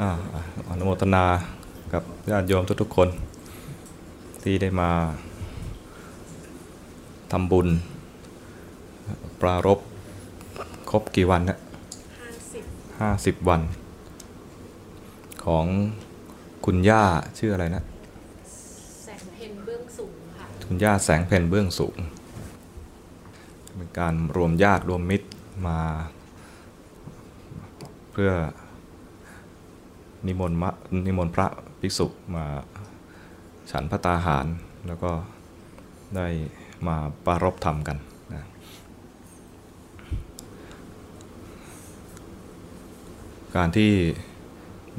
อ่าอนุโมทนากับญาติโยมทุกๆคน ที่ได้มาทำบุญ ปรารบครบกี่วันนะ50ห้าสิบวัน ของคุณย่าชื่ออะไรนะ แสงเพนเบื้องสูงค่ะ คุณย่าแสงเพ็ญเบื้องสูง เป็นการรวมญาติรวมมิตรมาเพื่อ นิมนต์มะนิมนต์พระภิกษุมาฉันพระตาหาร แล้วก็ได้มาปรารบธรรมกันนะการที่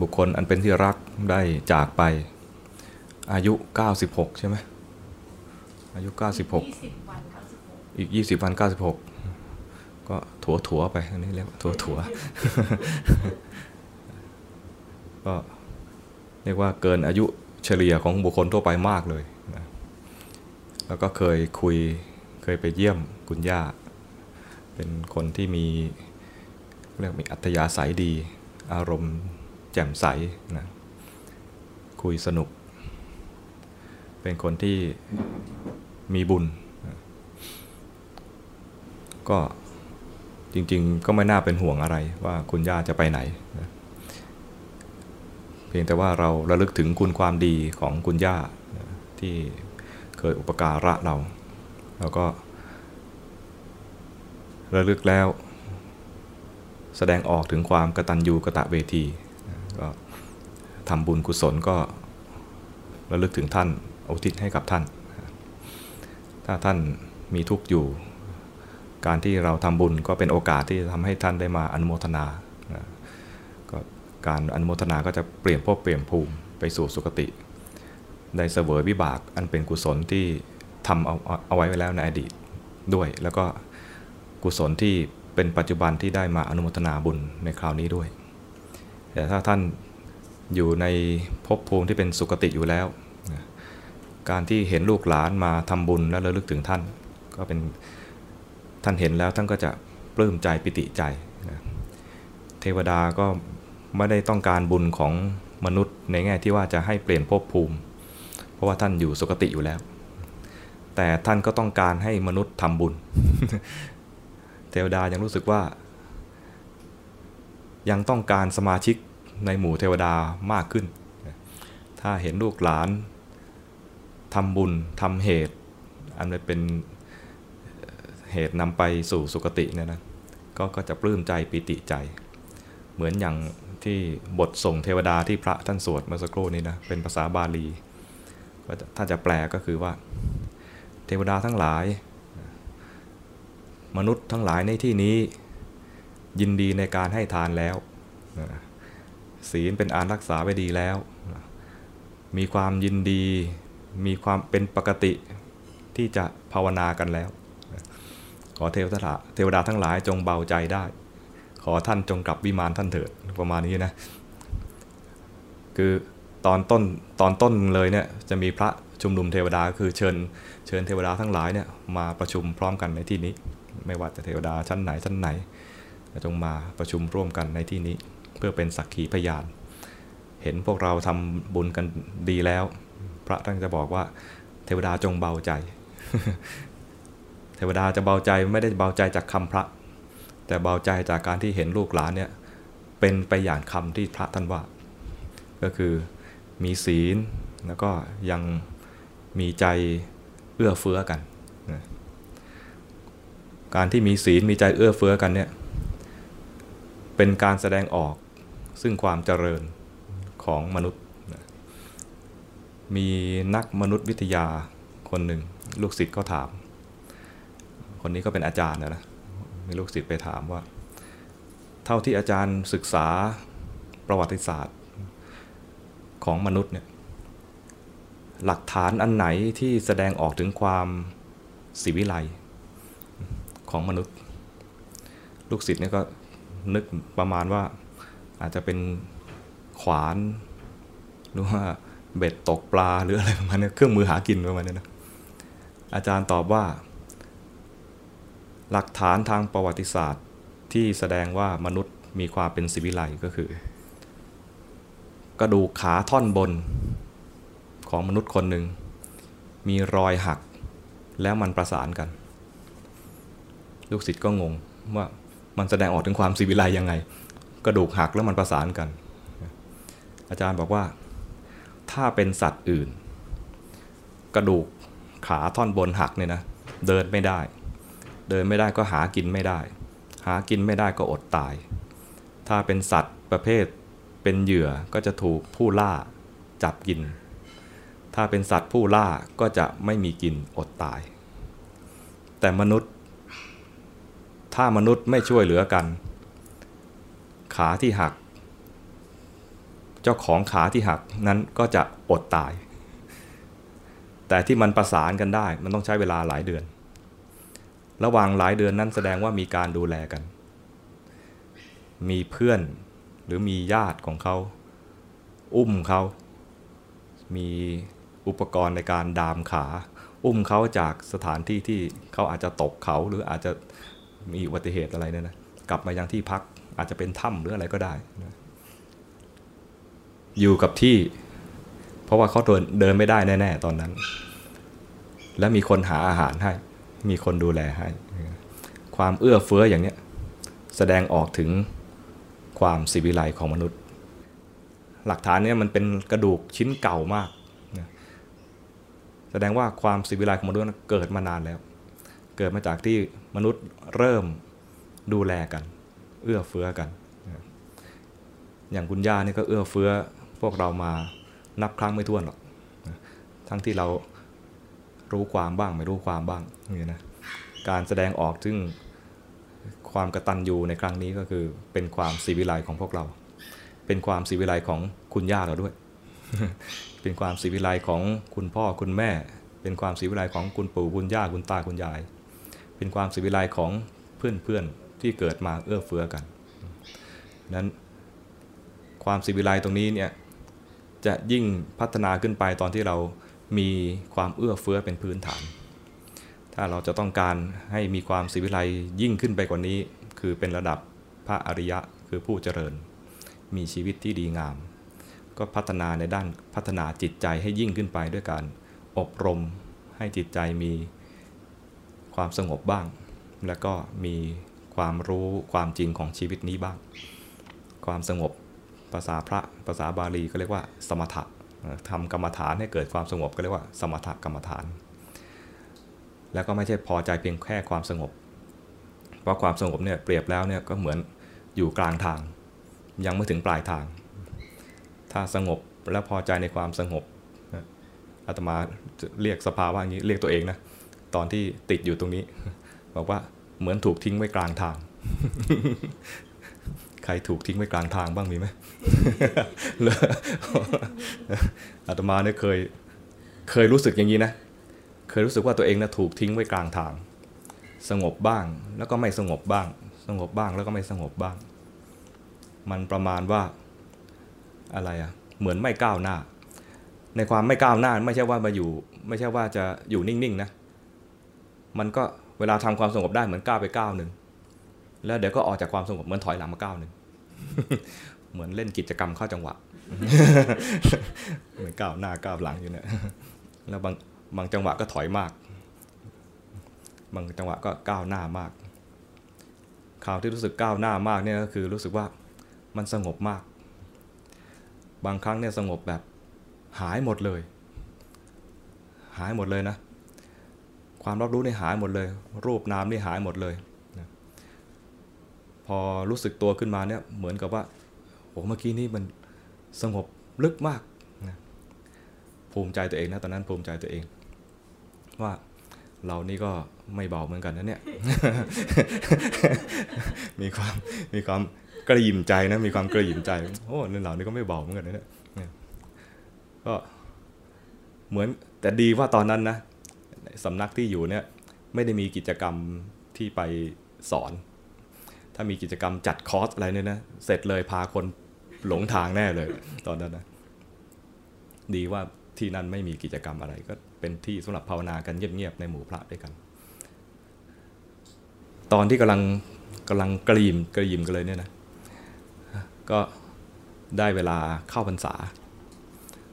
บุคคลอันเป็นที่รักได้จากไปอายุ 96 ใช่ไหมอายุ 96 20วัน96อีก 20 วัน 96 ก็ถัวถัวๆไป อันนี้เรียกว่าถัวถัวๆ ก็เรียกว่าเกินอายุเฉลี่ยของบุคคลทั่วไปมากเลยนะแล้วก็เคยคุยเคยไปเยี่ยมคุณย่า เป็นคนที่มีเรียกมีอัธยาศัยดี อารมณ์แจ่มใสนะคุยสนุก เป็นคนที่มีบุญ ก็จริงๆก็ไม่น่าเป็นห่วงอะไรว่าคุณย่าจะไปไหนนะ พียงแต่ว่าเราระลึกถึงคุณความดีของคุณย่าที่เคยอุปการะเราแล้วก็ระลึกแล้ว แสดงออกถึงความกตัญญูกะตะเวทีก็ทำบุญกุศลก็ระลึกถึงท่านอุทิศให้กับท่าน ถ้าท่านมีทุกข์อยู่ การที่เราทำบุญก็เป็นโอกาสที่จะทำให้ท่านได้มาอนุโมทนา การอนุโมทนาก็จะเปลี่ยนภพเปลี่ยนภูมิไปสู่สุคติ ได้เสวยวิบากอันเป็นกุศลที่ทำเอาเอาไว้ไว้แล้วในอดีตด้วย แล้วก็กุศลที่เป็นปัจจุบันที่ได้มาอนุโมทนาบุญในคราวนี้ด้วย แต่ถ้าท่านอยู่ในภพภูมิที่เป็นสุคติอยู่แล้ว การที่เห็นลูกหลานมาทำบุญและระลึกถึงท่าน ก็เป็นท่านเห็นแล้วท่านก็จะปลื้มใจปิติใจ เทวดาก็ ไม่ได้ต้องการบุญของมนุษย์ในแง่ที่ว่าจะให้เปลี่ยนภพภูมิ เพราะว่าท่านอยู่สุคติอยู่แล้ว แต่ท่านก็ต้องการให้มนุษย์ทำบุญ เทวดายังรู้สึกว่า ยังต้องการสมาชิกในหมู่เทวดามากขึ้น ถ้าเห็นลูกหลานทำบุญทำเหตุ อันเป็นเหตุนำไปสู่สุคติเนี่ยนะกก็จะปลื้มใจปิติใจ เหมือนอย่าง ที่บทส่งเทวดาที่พระท่านสวดเมื่อสักครู่นี้นะเป็นภาษาบาลีก็ถ้าจะแปลก็คือว่า เทวดาทั้งหลาย มนุษย์ทั้งหลายในที่นี้ยินดีในการให้ทานแล้วศีลเป็นอานรักษาไว้ดีแล้ว มีความยินดี มีความเป็นปกติที่จะภาวนากันแล้ว ขอเทวดาเทวดาทั้งหลายจงเบาใจได้ ขอท่านจงกลับวิมานท่านเถิดประมาณนี้นะ คือตอนต้นตอนต้นเลยเนี่ยจะมีพระชุมนุมเทวดาคือเชิญเชิญเทวดาทั้งหลายเนี่ยมาประชุมพร้อมกันในที่นี้ ไม่ว่าจะเทวดาชั้นไหนชั้นไหนจงมาประชุมร่วมกันในที่นี้ เพื่อเป็นสักขีพยาน เห็นพวกเราทำบุญกันดีแล้ว พระท่านจะบอกว่า เทวดาจงเบาใจ เทวดาจะเบาใจไม่ได้เบาใจจากคำพระ แต่เบาใจจากการที่เห็นลูกหลานเนี่ยเป็นไปอย่างคำที่พระท่านว่า ก็คือมีศีลแล้วก็ยังมีใจเอื้อเฟื้อกันนะการที่มีศีลมีใจเอื้อเฟื้อกันเนี่ยเป็นการแสดงออกซึ่งความเจริญของมนุษย์นะมีนักมนุษยวิทยาคนหนึ่ง ลูกศิษย์ก็ถาม คนนี้ก็เป็นอาจารย์นะนะ มีลูกศิษย์ไปถามว่า เท่าที่อาจารย์ศึกษาประวัติศาสตร์ของมนุษย์เนี่ยหลักฐานอันไหนที่แสดงออกถึงความศิวิไลของมนุษย์ ลูกศิษย์เนี่ยก็นึกประมาณว่าอาจจะเป็นขวาน หรือว่าเบ็ดตกปลาหรืออะไรประมาณนี้เครื่องมือหากินประมาณนี้นะอาจารย์ตอบว่า หลักฐานทางประวัติศาสตร์ที่แสดงว่ามนุษย์มีความเป็นศิวิไลก็คือ กระดูกขาท่อนบนของมนุษย์คนหนึ่ง มีรอยหักแล้วมันประสานกัน ลูกศิษย์ก็งงว่ามันแสดงออกถึงความสิวิไลยังไง กระดูกหักแล้วมันประสานกัน อาจารย์บอกว่า ถ้าเป็นสัตว์อื่น กระดูกขาท่อนบนหักเนี่ยนะเดินไม่ได้ เดินไม่ได้ก็หากินไม่ได้ หากินไม่ได้ก็อดตาย ถ้าเป็นสัตว์ประเภทเป็นเหยื่อก็จะถูกผู้ล่าจับกิน ถ้าเป็นสัตว์ผู้ล่าก็จะไม่มีกินอดตาย แต่มนุษย์ ถ้ามนุษย์ไม่ช่วยเหลือกัน ขาที่หัก เจ้าของขาที่หักนั้นก็จะอดตาย แต่ที่มันประสานกันได้มันต้องใช้เวลาหลายเดือน ระหว่างหลายเดือนนั้นแสดงว่ามีการดูแลกัน มีเพื่อนหรือมีญาติของเขา อุ้มเขา มีอุปกรณ์ในการดามขา อุ้มเขาจากสถานที่ที่เขาอาจจะตกเขาหรืออาจจะมีอุบัติเหตุอะไรเนี่ยนะกลับมายังที่พักอาจจะเป็นถ้ำหรืออะไรก็ได้นะอยู่กับที่ เพราะว่าเขาเดินเดินไม่ได้แน่ ๆ ตอนนั้น และมีคนหาอาหารให้ มีคนดูแลให้ ความเอื้อเฟื้ออย่างเนี้ยแสดงออกถึงความสิวิไลของมนุษย์ หลักฐานเนี้ยมันเป็นกระดูกชิ้นเก่ามากแสดงว่าความสิวิไลของมนุษย์เกิดมานานแล้ว เกิดมาจากที่มนุษย์เริ่มดูแลกัน เอื้อเฟื้อกัน อย่างคุณย่านี่ก็เอื้อเฟื้อพวกเรามานับครั้งไม่ถ้วนหรอก ทั้งที่เรา รู้ความบ้าง ไม่รู้ความบ้างนี่นะการแสดงออกถึงความกระตันยูในครั้งนี้ก็คือเป็นความสีวิไลของพวกเรา เป็นความสีวิไลของคุณย่าเราด้วย เป็นความสีวิไลของคุณพ่อคุณแม่ เป็นความสีวิไลของคุณปู่คุณย่าคุณตาคุณยาย เป็นความสีวิไลของเพื่อนๆที่เกิดมาเอื้อเฟื้อกันนั้นความสีวิไลตรงนี้เนี่ยจะยิ่งพัฒนาขึ้นไปตอนที่เรา มีความเอื้อเฟื้อเป็นพื้นฐาน ถ้าเราจะต้องการให้มีความสิวิไลยิ่งขึ้นไปกว่านี้ คือเป็นระดับพระอริยะคือผู้เจริญ มีชีวิตที่ดีงาม ก็พัฒนาในด้านพัฒนาจิตใจให้ยิ่งขึ้นไปด้วยการอบรมให้จิตใจมีความสงบบ้าง แล้วก็มีความรู้ความจริงของชีวิตนี้บ้าง ความสงบภาษาพระภาษาบาลีก็เรียกว่า สมถะ ทำกรรมฐานให้เกิดความสงบก็เรียกว่าสมถกรรมฐาน แล้วก็ไม่ใช่พอใจเพียงแค่ความสงบ เพราะความสงบเนี่ยเปรียบแล้วเนี่ยก็เหมือนอยู่กลางทาง ยังไม่ถึงปลายทาง ถ้าสงบแล้วพอใจในความสงบอาตมาเรียกสภาวะอย่างนี้เรียกตัวเองนะตอนที่ติดอยู่ตรงนี้ บอกว่าเหมือนถูกทิ้งไว้กลางทาง ใครถูกทิ้งไว้กลางทางบ้างมีไหมอาตมาเนี่ยเคยเคยรู้สึกอย่างนี้นะ เคยรู้สึกว่าตัวเองนะถูกทิ้งไว้กลางทาง สงบบ้าง แล้วก็ไม่สงบบ้าง สงบบ้างแล้วก็ไม่สงบบ้าง มันประมาณว่าอะไรอะเหมือนไม่ก้าวหน้า ในความไม่ก้าวหน้าไม่ใช่ว่ามาอยู่ ไม่ใช่ว่าจะอยู่นิ่งๆนะ มันก็เวลาทำความสงบได้เหมือนก้าวไปก้าวหนึ่ง แล้วเดี๋ยวก็ออกจากความสงบเหมือนถอยหลังมาก้าวหนึ่งเหมือนเล่นกิจกรรมเข้าจังหวะ เหมือนก้าวหน้าก้าวหลังอยู่เนี่ยแล้วบางบางจังหวะก็ถอยมาก บางจังหวะก็ก้าวหน้ามากข่าวที่รู้สึกก้าวหน้ามากเนี่ยก็คือรู้สึกว่ามันสงบมาก บางครั้งเนี่ยสงบแบบหายหมดเลย หายหมดเลยนะ ความรับรู้นี่หายหมดเลย รูปนามนี่หายหมดเลย พอรู้สึกตัวขึ้นมาเนี่ยเหมือนกับว่าโอ้เมื่อกี้นี่มันสงบลึกมากนะภูมิใจตัวเองนะตอนนั้นภูมิใจตัวเอง ว่าเรานี่ก็ไม่เบาเหมือนกันนะเนี่ย มีความมีความกระยิมใจนะมีความกระยิมใจโอ้เรื่องเหล่านี้ก็ไม่เบาเหมือนกันนะเนี่ยเนี่ยก็เหมือนแต่ดีว่าตอนนั้นนะสำนักที่อยู่เนี่ย ไม่ได้มีกิจกรรมที่ไปสอน ถ้ามีกิจกรรมจัดคอร์สอะไรเนี่ยนะ เสร็จเลยพาคนหลงทางแน่เลย ตอนนั้นนะ ดีว่าที่นั่นไม่มีกิจกรรมอะไร ก็เป็นที่สำหรับภาวนากันเงียบๆในหมู่พระด้วยกัน ตอนที่กำลังกำลังกระยิมกระยิมกันเลยเนี่ยนะ ก็ได้เวลาเข้าพรรษา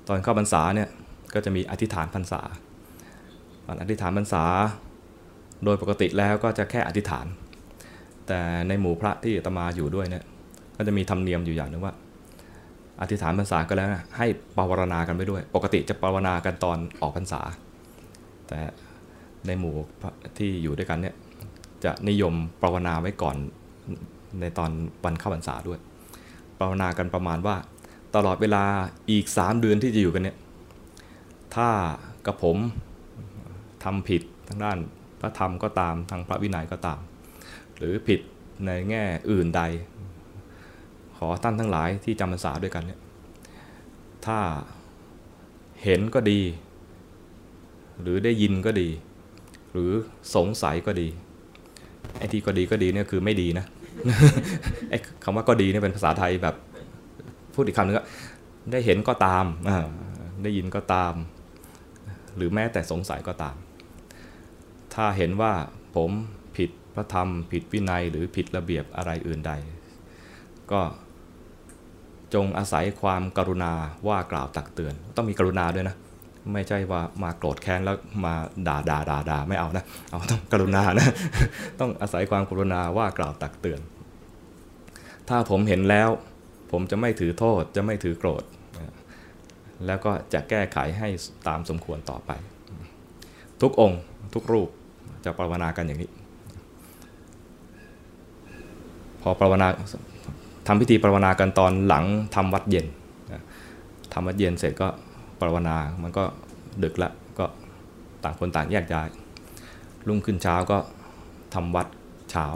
ตอนเข้าพรรษาเนี่ยก็จะมีอธิษฐานพรรษาตอนอธิษฐานพรรษา โดยปกติแล้วก็จะแค่อธิษฐาน แต่ในหมู่พระที่อาตมาอยู่ด้วยเนี่ยก็จะมีธรรมเนียมอยู่อย่างหนึงว่า อธิษฐานพรรษาก็แล้วนะให้ปรารณากันไปด้วย ปกติจะปรารณากันตอนออกพรรษา แต่ในหมู่ที่อยู่ด้วยกันเนี่ยจะนิยมปรารณาไว้ก่อนในตอนวันเข้าพรรษาด้วยปรารณากันประมาณว่าตลอดเวลาอีก 3 เดือนที่จะอยู่กันเนี่ยถ้ากระผมทำผิดทางด้านพระธรรมก็ตามทางพระวินัยก็ตาม หรือผิดในแง่อื่นใด ขอท่านทั้งหลายที่จำพรรษาด้วยกันเนี่ยถ้าเห็นก็ดี หรือได้ยินก็ดี หรือสงสัยก็ดีไอ้ที่ก็ดีก็ดีเนี่ยคือไม่ดีนะไอ้คำว่าก็ดีเนี่ยเป็นภาษาไทยแบบพูดอีกคำนึงก็ได้เห็นก็ตามได้ยินก็ตาม หรือแม้แต่สงสัยก็ตาม ถ้าเห็นว่าผมผิด พระธรรมผิดวินัยหรือผิดระเบียบอะไรอื่นใด ก็จงอาศัยความกรุณาว่ากล่าวตักเตือน ต้องมีกรุณาด้วยนะ ไม่ใช่ว่ามาโกรธแค้นแล้วมาด่าด่าด่าด่าไม่เอานะเอาต้องกรุณานะต้องอาศัยความกรุณาว่ากล่าวตักเตือน ถ้าผมเห็นแล้ว ผมจะไม่ถือโทษจะไม่ถือโกรธ แล้วก็จะแก้ไขให้ตามสมควรต่อไป ทุกองค์ทุกรูปจะภาวนากันอย่างนี้ พอภาวนาทำพิธีภาวนากันตอนหลังทำวัดเย็นนะทำวัดเย็นเสร็จก็ภาวนามันก็ดึกละก็ต่างคนต่างแยกย้ายรุ่งขึ้นเช้าก็ทำวัดเช้า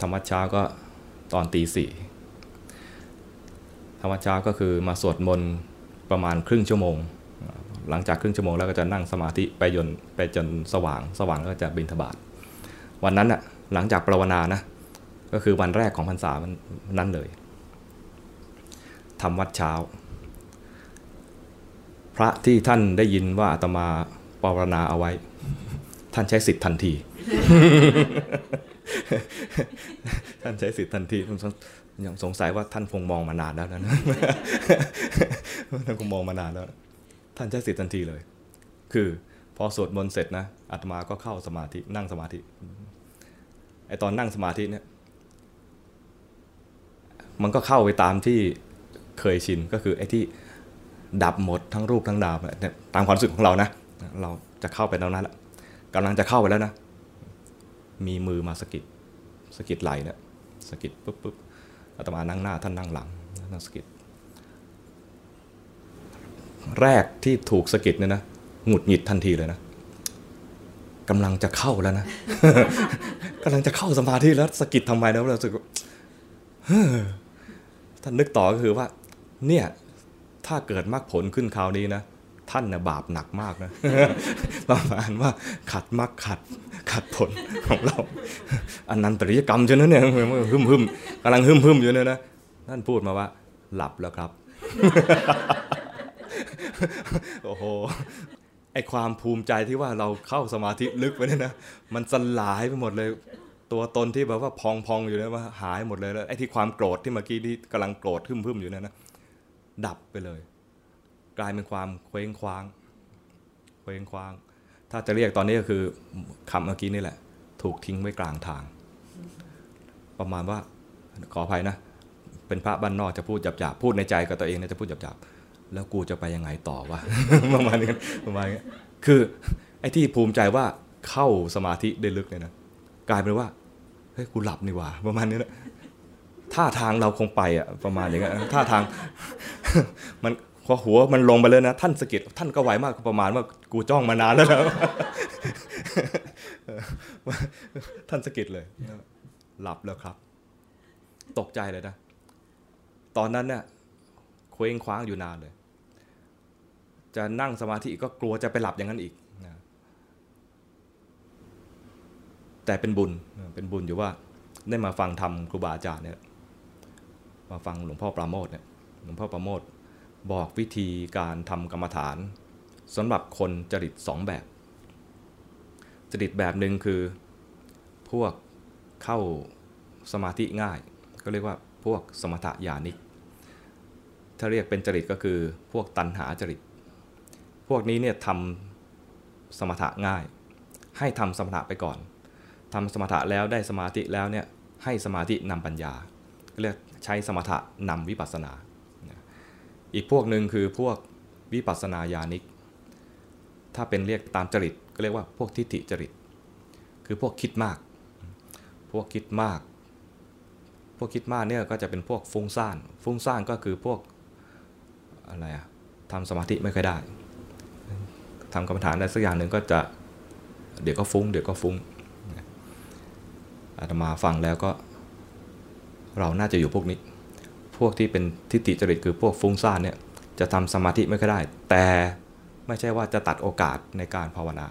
ทำวัดเช้าก็ตอนตีสี่ทำวัดเช้าก็คือมาสวดมนต์ประมาณครึ่งชั่วโมง หลังจากครึ่งชั่วโมงแล้วก็จะนั่งสมาธิไปยนไปจนสว่าง สว่างก็จะบิณฑบาตวันนั้นน่ะหลังจากภาวนานะ ก็คือวันแรกของพรรษามันนั้นเลยทำวัดเช้า พระที่ท่านได้ยินว่าอาตมาปรารณาเอาไว้ ท่านใช้สิทธิ์ทันที ท่านใช้สิทธิ์ทันทีผมสงยังสงสัยว่าท่านคงมองมานานแล้วนะท่านคงมองมานานแล้ว ท่านใช้สิทธิ์ทันทีเลย คือพอสวดมนต์เสร็จนะอาตมาก็เข้าสมาธินั่งสมาธิไอตอนนั่งสมาธิเนี่ย มันก็เข้าไปตามที่เคยชินก็คือไอ้ที่ดับหมดทั้งรูปทั้งนามเนี่ยตามความรู้สึกของเรานะ เราจะเข้าไปตรงนั้นแหละกำลังจะเข้าไปแล้วนะ มีมือมาสกิดสกิดไหลเนี่ยสกิดปุ๊บปุ๊บอาตมานั่งหน้าท่านนั่งหลังนั่งสกิดแรกที่ถูกสกิดเนี่ยนะหงุดหงิดทันทีเลยนะกำลังจะเข้าแล้วนะกำลังจะเข้าสมาธิแล้วสกิดทำไมนะเราสึก ท่านนึกต่อก็คือว่า เนี่ยถ้าเกิดมรรคผลขึ้นคราวนี้นะท่านนะบาปหนักมากนะประมาณว่าขัดมรรคขัดขัดผลของเราอันนันตริยกรรมใช่ไหมเนี่ยหึมหึมกำลังหึมหึมอยู่เนี่ยนะท่านพูดมาว่า หลับแล้วครับ โอ้โหไอความภูมิใจที่ว่าเราเข้าสมาธิลึกไปเนี่ยนะมันสลายไปหมดเลย ตัวตนที่แบบว่าพองพองๆอยู่นี่ยว่าหายหมดเลยแล้วไอ้ที่ความโกรธที่เมื่อกี้ที่กำลังโกรธพึ่มพึ่มๆอยู่นี่ยนะดับไปเลย กลายเป็นความเคว้งคว้างเคว้งคว้าง ถ้าจะเรียกตอนนี้ก็คือคำเมื่อกี้นี่แหละ ถูกทิ้งไว้กลางทาง ประมาณว่าขออภัยนะ เป็นพระบ้านนอกจะพูดหยาบๆพูดในใจกับตัวเองนี่จะพูดหยาบๆแล้วกูจะไปยังไงต่อวะประมาณนี้ประมาณนี้คือไอ้ที่ภูมิใจว่าเข้าสมาธิได้ลึกเนี่ยนะกลายเป็นว่า เฮ้ยกูหลับนี่ว่า ประมาณนี้นะท่าทางเราคงไปอะประมาณอย่างเงี้ยท่าทาง มันพอหัวมันลงไปเลยนะท่านสะกิดท่านก็ไหวมากประมาณว่ากูจ้องมานานแล้วนะท่านสะกิดเลย หลับแล้วครับ ตกใจเลยนะ ตอนนั้นเนี่ยเคว้งคว้างอยู่นานเลย จะนั่งสมาธิก็กลัวจะไปหลับอย่างนั้นอีกนะ แต่เป็นบุญเป็นบุญอยู่ว่าได้มาฟังธรรมครูบาอาจารย์เนี่ยมาฟังหลวงพ่อปราโมทเนี่ยหลวงพ่อปราโมทบอกวิธีการทำกรรมฐานสำหรับคนจริตสองแบบ จริตแบบหนึ่งคือพวกเข้าสมาธิง่าย ก็เรียกว่าพวกสมถะญาณิก ถ้าเรียกเป็นจริตก็คือพวกตัณหาจริต พวกนี้เนี่ยทำสมถะง่าย ให้ทำสมถะไปก่อน ทำสมถะแล้วได้สมาธิแล้วเนี่ยให้สมาธินำปัญญาเรียกใช้สมถะนำวิปัสสนา อีกพวกหนึ่งคือพวกวิปัสสนาญาณิก ถ้าเป็นเรียกตามจริตก็เรียกว่าพวกทิฏฐิจริต คือพวกคิดมาก พวกคิดมาก พวกคิดมากเนี่ยก็จะเป็นพวกฟุ้งซ่าน ฟุ้งซ่านก็คือพวกอะไรอะทำสมาธิไม่ค่อยได้ทำกรรมฐานได้สักอย่างหนึ่งก็จะเดี๋ยวก็ฟุ้ง เดี๋ยวก็ฟุ้ง อาตมาฟังแล้วก็ เราน่าจะอยู่พวกนี้ พวกที่เป็นทิฏฐิจริตคือพวกฟุ้งซ่านเนี่ยจะทำสมาธิไม่ค่อยได้ แต่ไม่ใช่ว่าจะตัดโอกาสในการภาวนา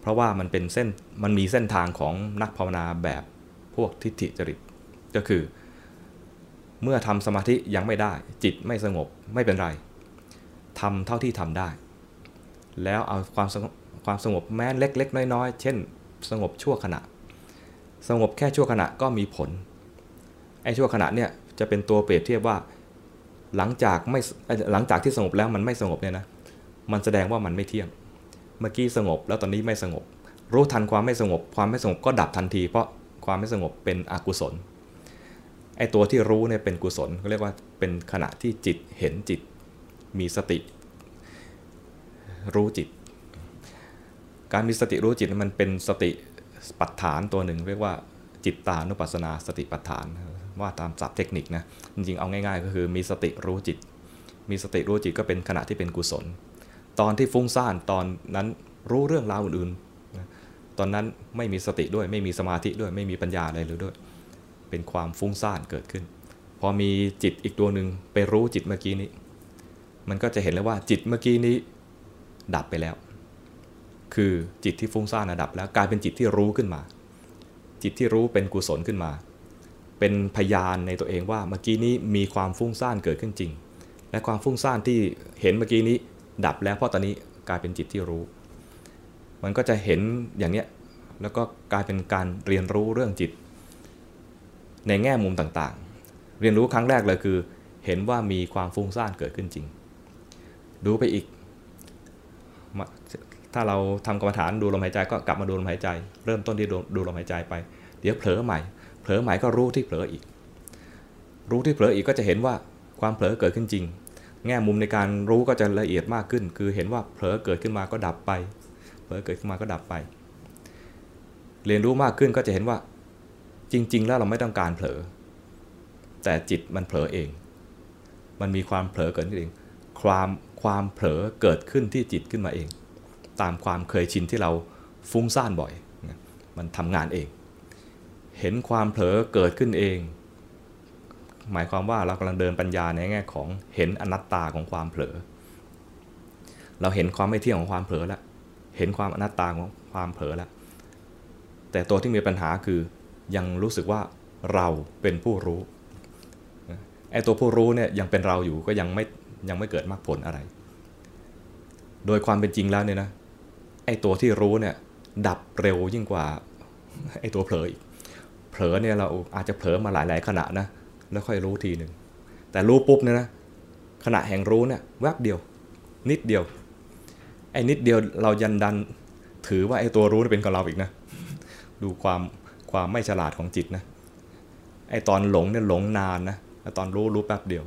เพราะว่ามันเป็นเส้นมันมีเส้นทางของนักภาวนาแบบพวกทิฏฐิจริตก็คือ เมื่อทำสมาธิยังไม่ได้ จิตไม่สงบไม่เป็นไรทำเท่าที่ทำได้ แล้วเอาความสงบความสงบแม้เล็ก ๆ น้อย ๆ เช่น สงบชั่วขณะ สงบแค่ชั่วขณะก็มีผล ไอ้ชั่วขณะเนี่ยจะเป็นตัวเปรียบเทียบว่า หลังจากไม่หลังจากที่สงบแล้วมันไม่สงบเนี่ยนะ มันแสดงว่ามันไม่เที่ยง เมื่อกี้สงบแล้วตอนนี้ไม่สงบ รู้ทันความไม่สงบ ความไม่สงบก็ดับทันที เพราะความไม่สงบเป็นอกุศล ไอ้ตัวที่รู้เนี่ยเป็นกุศลเขาเรียกว่าเป็นขณะที่จิตเห็นจิต มีสติ รู้จิต การมีสติรู้จิตมันเป็นสติ ปัฏฐานตัวหนึ่งเรียกว่าจิตตานุปัสสนาสติปัฏฐาน ว่าตามศัพท์เทคนิคนะจริงๆเอาง่ายๆ ก็คือมีสติรู้จิต มีสติรู้จิตก็เป็นขณะที่เป็นกุศล ตอนที่ฟุ้งซ่านตอนนั้นรู้เรื่องราวอื่นๆ ตอนนั้นไม่มีสติด้วยไม่มีสมาธิด้วยไม่มีปัญญาอะไรเลยด้วย เป็นความฟุ้งซ่านเกิดขึ้น พอมีจิตอีกตัวหนึ่งไปรู้จิตเมื่อกี้นี้ มันก็จะเห็นเลยว่าจิตเมื่อกี้นี้ดับไปแล้ว คือจิตที่ฟุ้งซ่านดับแล้วกลายเป็นจิตที่รู้ขึ้นมา จิตที่รู้เป็นกุศลขึ้นมา เป็นพยานในตัวเองว่าเมื่อกี้นี้มีความฟุ้งซ่านเกิดขึ้นจริง และความฟุ้งซ่านที่เห็นเมื่อกี้นี้ดับแล้วเพราะตอนนี้กลายเป็นจิตที่รู้ มันก็จะเห็นอย่างเนี้ยแล้วก็กลายเป็นการเรียนรู้เรื่องจิต ในแง่มุมต่างๆ เรียนรู้ครั้งแรกเลยคือ เห็นว่ามีความฟุ้งซ่านเกิดขึ้นจริง ดูไปอีก ถ้าเราทำกรรมฐานดูลมหายใจก็กลับมาดูลมหายใจ เริ่มต้นที่ดูลมหายใจไป เดี๋ยวเผลอใหม่ เผลอใหม่ก็รู้ที่เผลออีก รู้ที่เผลออีกก็จะเห็นว่าความเผลอเกิดขึ้นจริง แง่มุมในการรู้ก็จะละเอียดมากขึ้น คือเห็นว่าเผลอเกิดขึ้นมาก็ดับไป เผลอเกิดขึ้นมาก็ดับไป เรียนรู้มากขึ้นก็จะเห็นว่าจริง ๆ แล้วเราไม่ต้องการเผลอ แต่จิตมันเผลอเอง มันมีความเผลอเกิดขึ้นเอง ความความเผลอเกิดขึ้นที่จิตขึ้นมาเอง ตามความเคยชินที่เราฟุ้งซ่านบ่อย มันทำงานเอง เห็นความเผลอเกิดขึ้นเอง หมายความว่าเรากำลังเดินปัญญาในแง่ของเห็นอนัตตาของความเผลอ เราเห็นความไม่เที่ยงของความเผลอแล้ว เห็นความอนัตตาของความเผลอแล้ว แต่ตัวที่มีปัญหาคือยังรู้สึกว่าเราเป็นผู้รู้ ไอ้ตัวผู้รู้เนี่ยยังเป็นเราอยู่ก็ยังไม่ยังไม่เกิดมรรคผลอะไร โดยความเป็นจริงแล้วเนี่ยนะ ไอตัวที่รู้เนี่ย ดับเร็วยิ่งกว่าไอตัวเผลออีกเผลอเนี่ยเราอาจจะเผลอมาหลาย ๆ ขณะนะแล้วค่อยรู้ทีหนึ่งแต่รู้ปุ๊บเนี่ยนะขณะแห่งรู้เนี่ยแวบเดียว นิดเดียวไอ้นิดเดียวเรายันดันถือว่าไอ้ตัวรู้เป็นของเราอีกนะ ดูความความไม่ฉลาดของจิตนะไอ้ตอนหลงเนี่ยหลงนานนะแต่ตอนรู้รู้แป๊บเดียว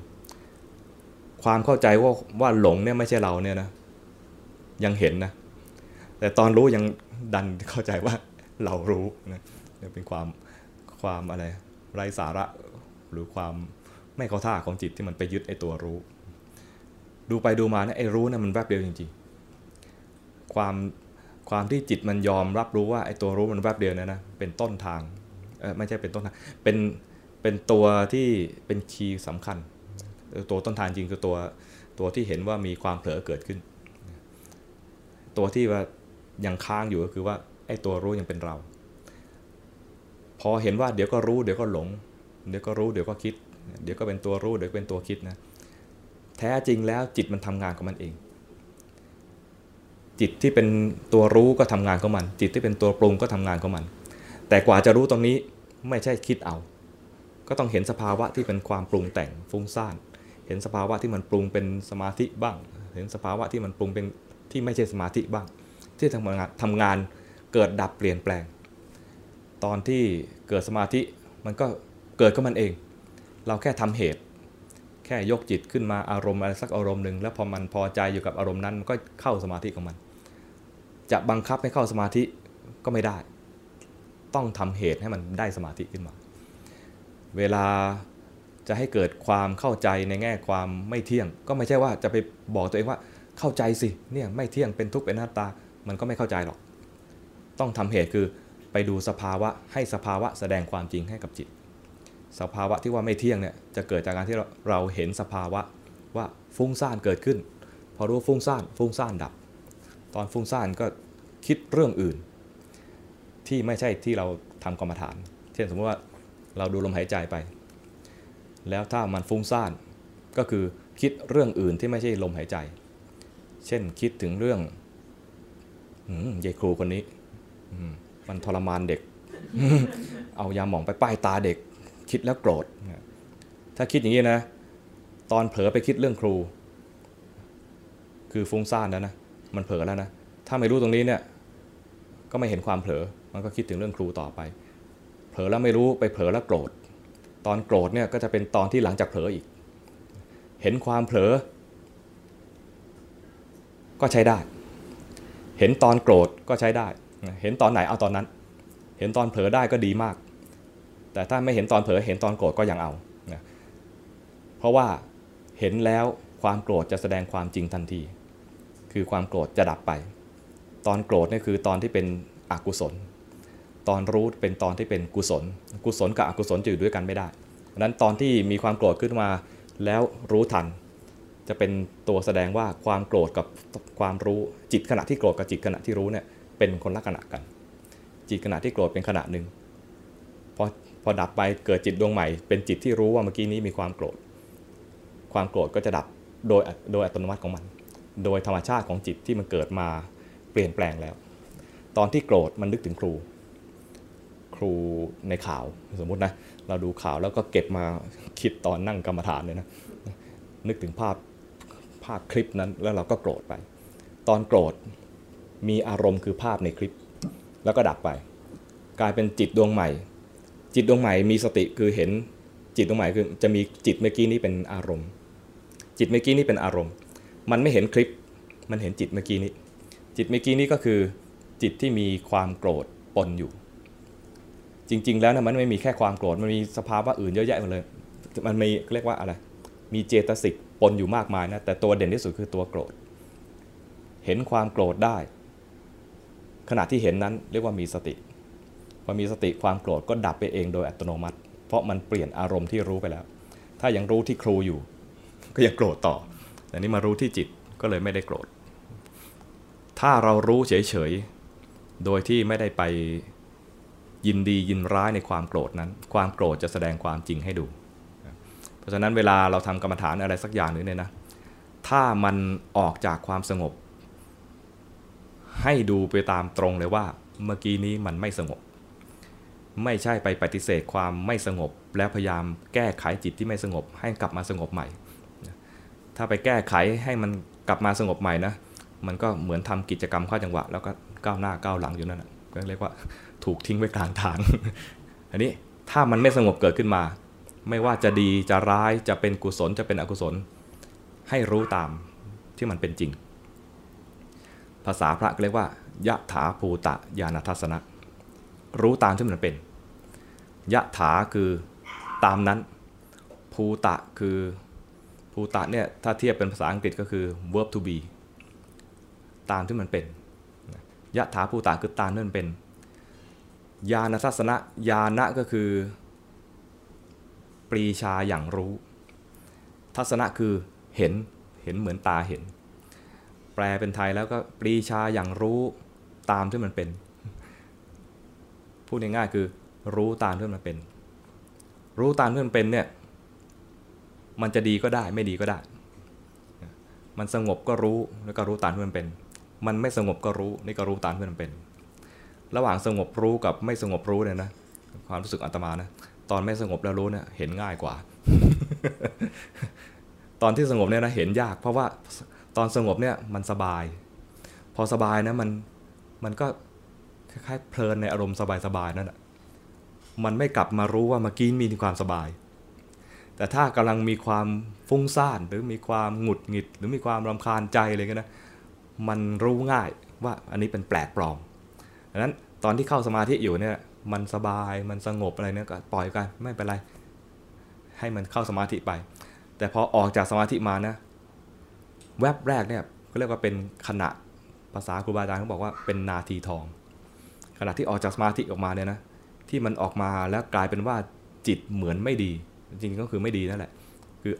ความเข้าใจว่าว่าหลงเนี่ยไม่ใช่เราเนี่ยนะยังเห็นนะ แต่ตอนรู้ยังดันเข้าใจว่าเรารู้นะเป็นความความอะไรไร้สาระหรือความไม่เข้าท่าของจิตที่มันไปยึดไอ้ตัวรู้ ดูไปดูมานี่ยไอ้รู้นี่มันแวบเดียวจริงๆ ความความที่จิตมันยอมรับรู้ว่าไอ้ตัวรู้มันแวบเดียวนะนะเป็นต้นทางเออไม่ใช่เป็นต้นทางเป็นเป็นตัวที่เป็นคีย์สำคัญ ตัวต้นทางจริงคือตัวตัวที่เห็นว่ามีความเผลอเกิดขึ้น ตัวที่ว่า ยังค้างอยู่ก็คือว่าไอ้ตัวรู้ยังเป็นเรา พอเห็นว่าเดี๋ยวก็รู้เดี๋ยวก็หลง เดี๋ยวก็รู้เดี๋ยวก็คิด เดี๋ยวก็เป็นตัวรู้เดี๋ยวเป็นตัวคิดนะแท้จริงแล้วจิตมันทำงานของมันเอง จิตที่เป็นตัวรู้ก็ทำงานของมัน จิตที่เป็นตัวปรุงก็ทำงานของมัน แต่กว่าจะรู้ตรงนี้ไม่ใช่คิดเอา ก็ต้องเห็นสภาวะที่เป็นความปรุงแต่งฟุ้งซ่านเห็นสภาวะที่มันปรุงเป็นสมาธิบ้าง เห็นสภาวะที่มันปรุงเป็นที่ไม่ใช่สมาธิบ้าง ที่ทำงานทำงานเกิดดับเปลี่ยนแปลง ตอนที่เกิดสมาธิมันก็เกิดก็มันเอง เราแค่ทำเหตุ แค่ยกจิตขึ้นมาอารมณ์อะไรสักอารมณ์หนึ่งแล้วพอมันพอใจอยู่กับอารมณ์นั้นมันก็เข้าสมาธิของมัน จะบังคับให้เข้าสมาธิก็ไม่ได้ ต้องทำเหตุให้มันได้สมาธิขึ้นมา เวลาจะให้เกิดความเข้าใจในแง่ความไม่เที่ยง ก็ไม่ใช่ว่าจะไปบอกตัวเองว่าเข้าใจสิเนี่ยไม่เที่ยงเป็นทุกข์เป็นหน้าตา มันก็ไม่เข้าใจหรอก ต้องทำเหตุคือไปดูสภาวะให้สภาวะแสดงความจริงให้กับจิต สภาวะที่ว่าไม่เที่ยงเนี่ยจะเกิดจากการที่เราเห็นสภาวะว่าฟุ้งซ่านเกิดขึ้น พอรู้ฟุ้งซ่านฟุ้งซ่านดับ ตอนฟุ้งซ่านก็คิดเรื่องอื่น ที่ไม่ใช่ที่เราทำกรรมฐาน เช่นสมมติว่าเราดูลมหายใจไป แล้วถ้ามันฟุ้งซ่านก็คือคิดเรื่องอื่นที่ไม่ใช่ลมหายใจ เช่นคิดถึงเรื่อง ยายครูคนนี้มมันทรมานเด็ก เอายาหมองไปป้ายตาเด็ก คิดแล้วโกรธ ถ้าคิดอย่างนี้นะ ตอนเผลอไปคิดเรื่องครู คือฟุ้งซ่านแล้วนะ มันเผลอแล้วนะ ถ้าไม่รู้ตรงนี้เนี่ย ก็ไม่เห็นความเผลอ มันก็คิดถึงเรื่องครูต่อไป เผลอแล้วไม่รู้ไปเผลอแล้วโกรธ ตอนโกรธเนี่ยก็จะเป็นตอนที่หลังจากเผลออีก เห็นความเผลอ ก็ใช้ได้ เห็นตอนโกรธก็ใช้ได้ เห็นตอนไหนเอาตอนนั้น เห็นตอนเผลอได้ก็ดีมาก แต่ถ้าไม่เห็นตอนเผลอเห็นตอนโกรธก็ยังเอานะเพราะว่าเห็นแล้วความโกรธจะแสดงความจริงทันที คือความโกรธจะดับไป ตอนโกรธนี่คือตอนที่เป็นอกุศล ตอนรู้เป็นตอนที่เป็นกุศล กุศลกับอกุศลจะอยู่ด้วยกันไม่ได้ดังนั้นตอนที่มีความโกรธขึ้นมาแล้วรู้ทัน จะเป็นตัวแสดงว่าความโกรธกับความรู้จิตขณะที่โกรธกับจิตขณะที่รู้เนี่ยเป็นคนละขณะกัน จิตขณะที่โกรธเป็นขณะหนึ่งพอพอดับไปเกิดจิตดวงใหม่ เป็นจิตที่รู้ว่าเมื่อกี้นี้มีความโกรธ ความโกรธก็จะดับโดยโดยอัตโนมัติของมัน โดยธรรมชาติของจิตที่มันเกิดมาเปลี่ยนแปลงแล้ว ตอนที่โกรธมันนึกถึงครู ครูในข่าวสมมุตินะเราดูข่าวแล้วก็เก็บมาคิดตอนนั่งกรรมฐานเลยนะนึกถึงภาพาพคลิปนั้น แล้วเราก็โกรธไป ตอนโกรธมีอารมณ์คือภาพในคลิป แล้วก็ดับไป กลายเป็นจิตดวงใหม่ จิตดวงใหม่มีสติคือเห็นจิตดวงใหม่คือจะมีจิตเมื่อกี้นี้เป็นอารมณ์ จิตเมื่อกี้นี้เป็นอารมณ์ มันไม่เห็นคลิป มันเห็นจิตเมื่อกี้นี้ จิตเมื่อกี้นี้ก็คือ จิตที่มีความโกรธปนอยู่ จริง ๆ แล้วนะมันไม่มีแค่ความโกรธมันมีสภาวะอื่นเยอะแยะหมดเลย มันมีเรียกว่าอะไร มีเจตสิก ปนอยู่มากมายนะแต่ตัวเด่นที่สุดคือตัวโกรธ เห็นความโกรธได้ ขณะที่เห็นนั้นเรียกว่ามีสติพอมีสติความโกรธก็ดับไปเองโดยอัตโนมัติ เพราะมันเปลี่ยนอารมณ์ที่รู้ไปแล้ว ถ้ายังรู้ที่ครูอยู่ ก็ยังโกรธต่อแต่นี้มารู้ที่จิตก็เลยไม่ได้โกรธ ถ้าเรารู้เฉยๆ โดยที่ไม่ได้ไปยินดียินร้ายในความโกรธนั้น ความโกรธจะแสดงความจริงให้ดู เพราะฉะนั้นเวลาเราทำกรรมฐานอะไรสักอย่างหนึ่งเนี่ยนะถ้ามันออกจากความสงบ ให้ดูไปตามตรงเลยว่า เมื่อกี้นี้มันไม่สงบ ไม่ใช่ไปปฏิเสธความไม่สงบ แล้วพยายามแก้ไขจิตที่ไม่สงบ ให้กลับมาสงบใหม่ ถ้าไปแก้ไขให้มันกลับมาสงบใหม่นะมันก็เหมือนทำกิจกรรมข้าจังหวะ แล้วก็ก้าวหน้าก้าวหลังอยู่นั่นแหะก็เรียกว่าถูกทิ้งไว้กลางทาง อันนี้ถ้ามันไม่สงบเกิดขึ้นมา ไม่ว่าจะดีจะร้ายจะเป็นกุศลจะเป็นอกุศล ให้รู้ตามที่มันเป็นจริง ภาษาพระก็เรียกว่ายะถาภูตะญาณทัศนะ รู้ตามที่มันเป็นยะถาคือตามนั้น ภูตะคือภูตะเนี่ยถ้าเทียบเป็นภาษาอังกฤษก็คือ verb to be ตามที่มันเป็นยะถาภูตะคือตามที่มันเป็น ญาณทัศนะ ญาณะก็คือ ปรีชาอย่างรู้ ทัศนะคือเห็นเห็นเหมือนตาเห็น แปลเป็นไทยแล้วก็ปรีชาอย่างรู้ตามที่มันเป็น พูดง่ายๆคือรู้ตามที่มันเป็น รู้ตามที่มันเป็นเนี่ยมันจะดีก็ได้ไม่ดีก็ได้ มันสงบก็รู้แล้วก็รู้ตามที่มันเป็น มันไม่สงบก็รู้นี่ก็รู้ตามที่มันเป็น ระหว่างสงบรู้กับไม่สงบรู้เนี่ยนะความรู้สึกอาตมานะ ตอนไม่สงบแล้วรู้เนี่ยเห็นง่ายกว่า ตอนที่สงบเนี่ยนะเห็นยาก เพราะว่าตอนสงบเนี่ยมันสบาย พอสบายนะมันมันก็คล้ายๆเพลินในอารมณ์สบายๆนั่นแหะมันไม่กลับมารู้ว่าเมื่อกี้มีความสบาย แต่ถ้ากำลังมีความฟุ้งซ่านหรือมีความหงุดหงิด หรือมีความรำคาญใจอะไรกันนะมันรู้ง่ายว่าอันนี้เป็นแปลกปลอมดังนั้นตอนที่เข้าสมาธิอยู่เนี่ย มันสบายมันสงบอะไรเนี่ยก็ปล่อยกันไม่เป็นไร ให้มันเข้าสมาธิไป แต่พอออกจากสมาธิมานะ แวบแรกเนี่ยก็เรียกว่าเป็นขณะภาษาครูบาอาจารย์เขาบอกว่าเป็นนาทีทอง ขณะที่ออกจากสมาธิออกมาเนี่ยนะที่มันออกมาแล้วกลายเป็นว่าจิตเหมือนไม่ดี จริงๆก็คือไม่ดีนั่นแหละ คือ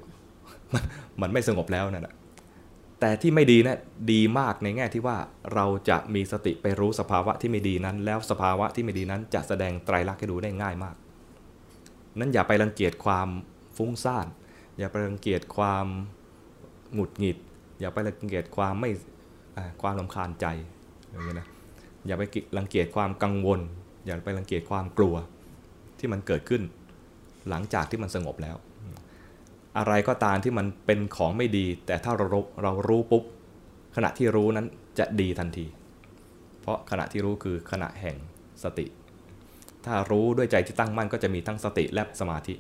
มันไม่สงบแล้วนั่นแหละ แต่ที่ไม่ดีนะดีมากในแง่ที่ว่าเราจะมีสติไปรู้สภาวะที่ไม่ดีนั้น แล้วสภาวะที่ไม่ดีนั้นจะแสดงไตรลักษณ์ให้ดูได้ง่ายมาก นั้นอย่าไปรังเกียจความฟุ้งซ่าน อย่าไปรังเกียจความหงุดหงิด อย่าไปรังเกียจความไม่ความลำคาญใจอย่างนี้นะอย่าไปรังเกียจความกังวล อย่าไปรังเกียจความกลัวที่มันเกิดขึ้น หลังจากที่มันสงบแล้ว อะไรก็ตามที่มันเป็นของไม่ดี แต่ถ้าเราเรารู้ปุ๊บ ขณะที่รู้นั้นจะดีทันที เพราะขณะที่รู้คือขณะแห่งสติ ถ้ารู้ด้วยใจที่ตั้งมั่นก็จะมีทั้งสติและสมาธิ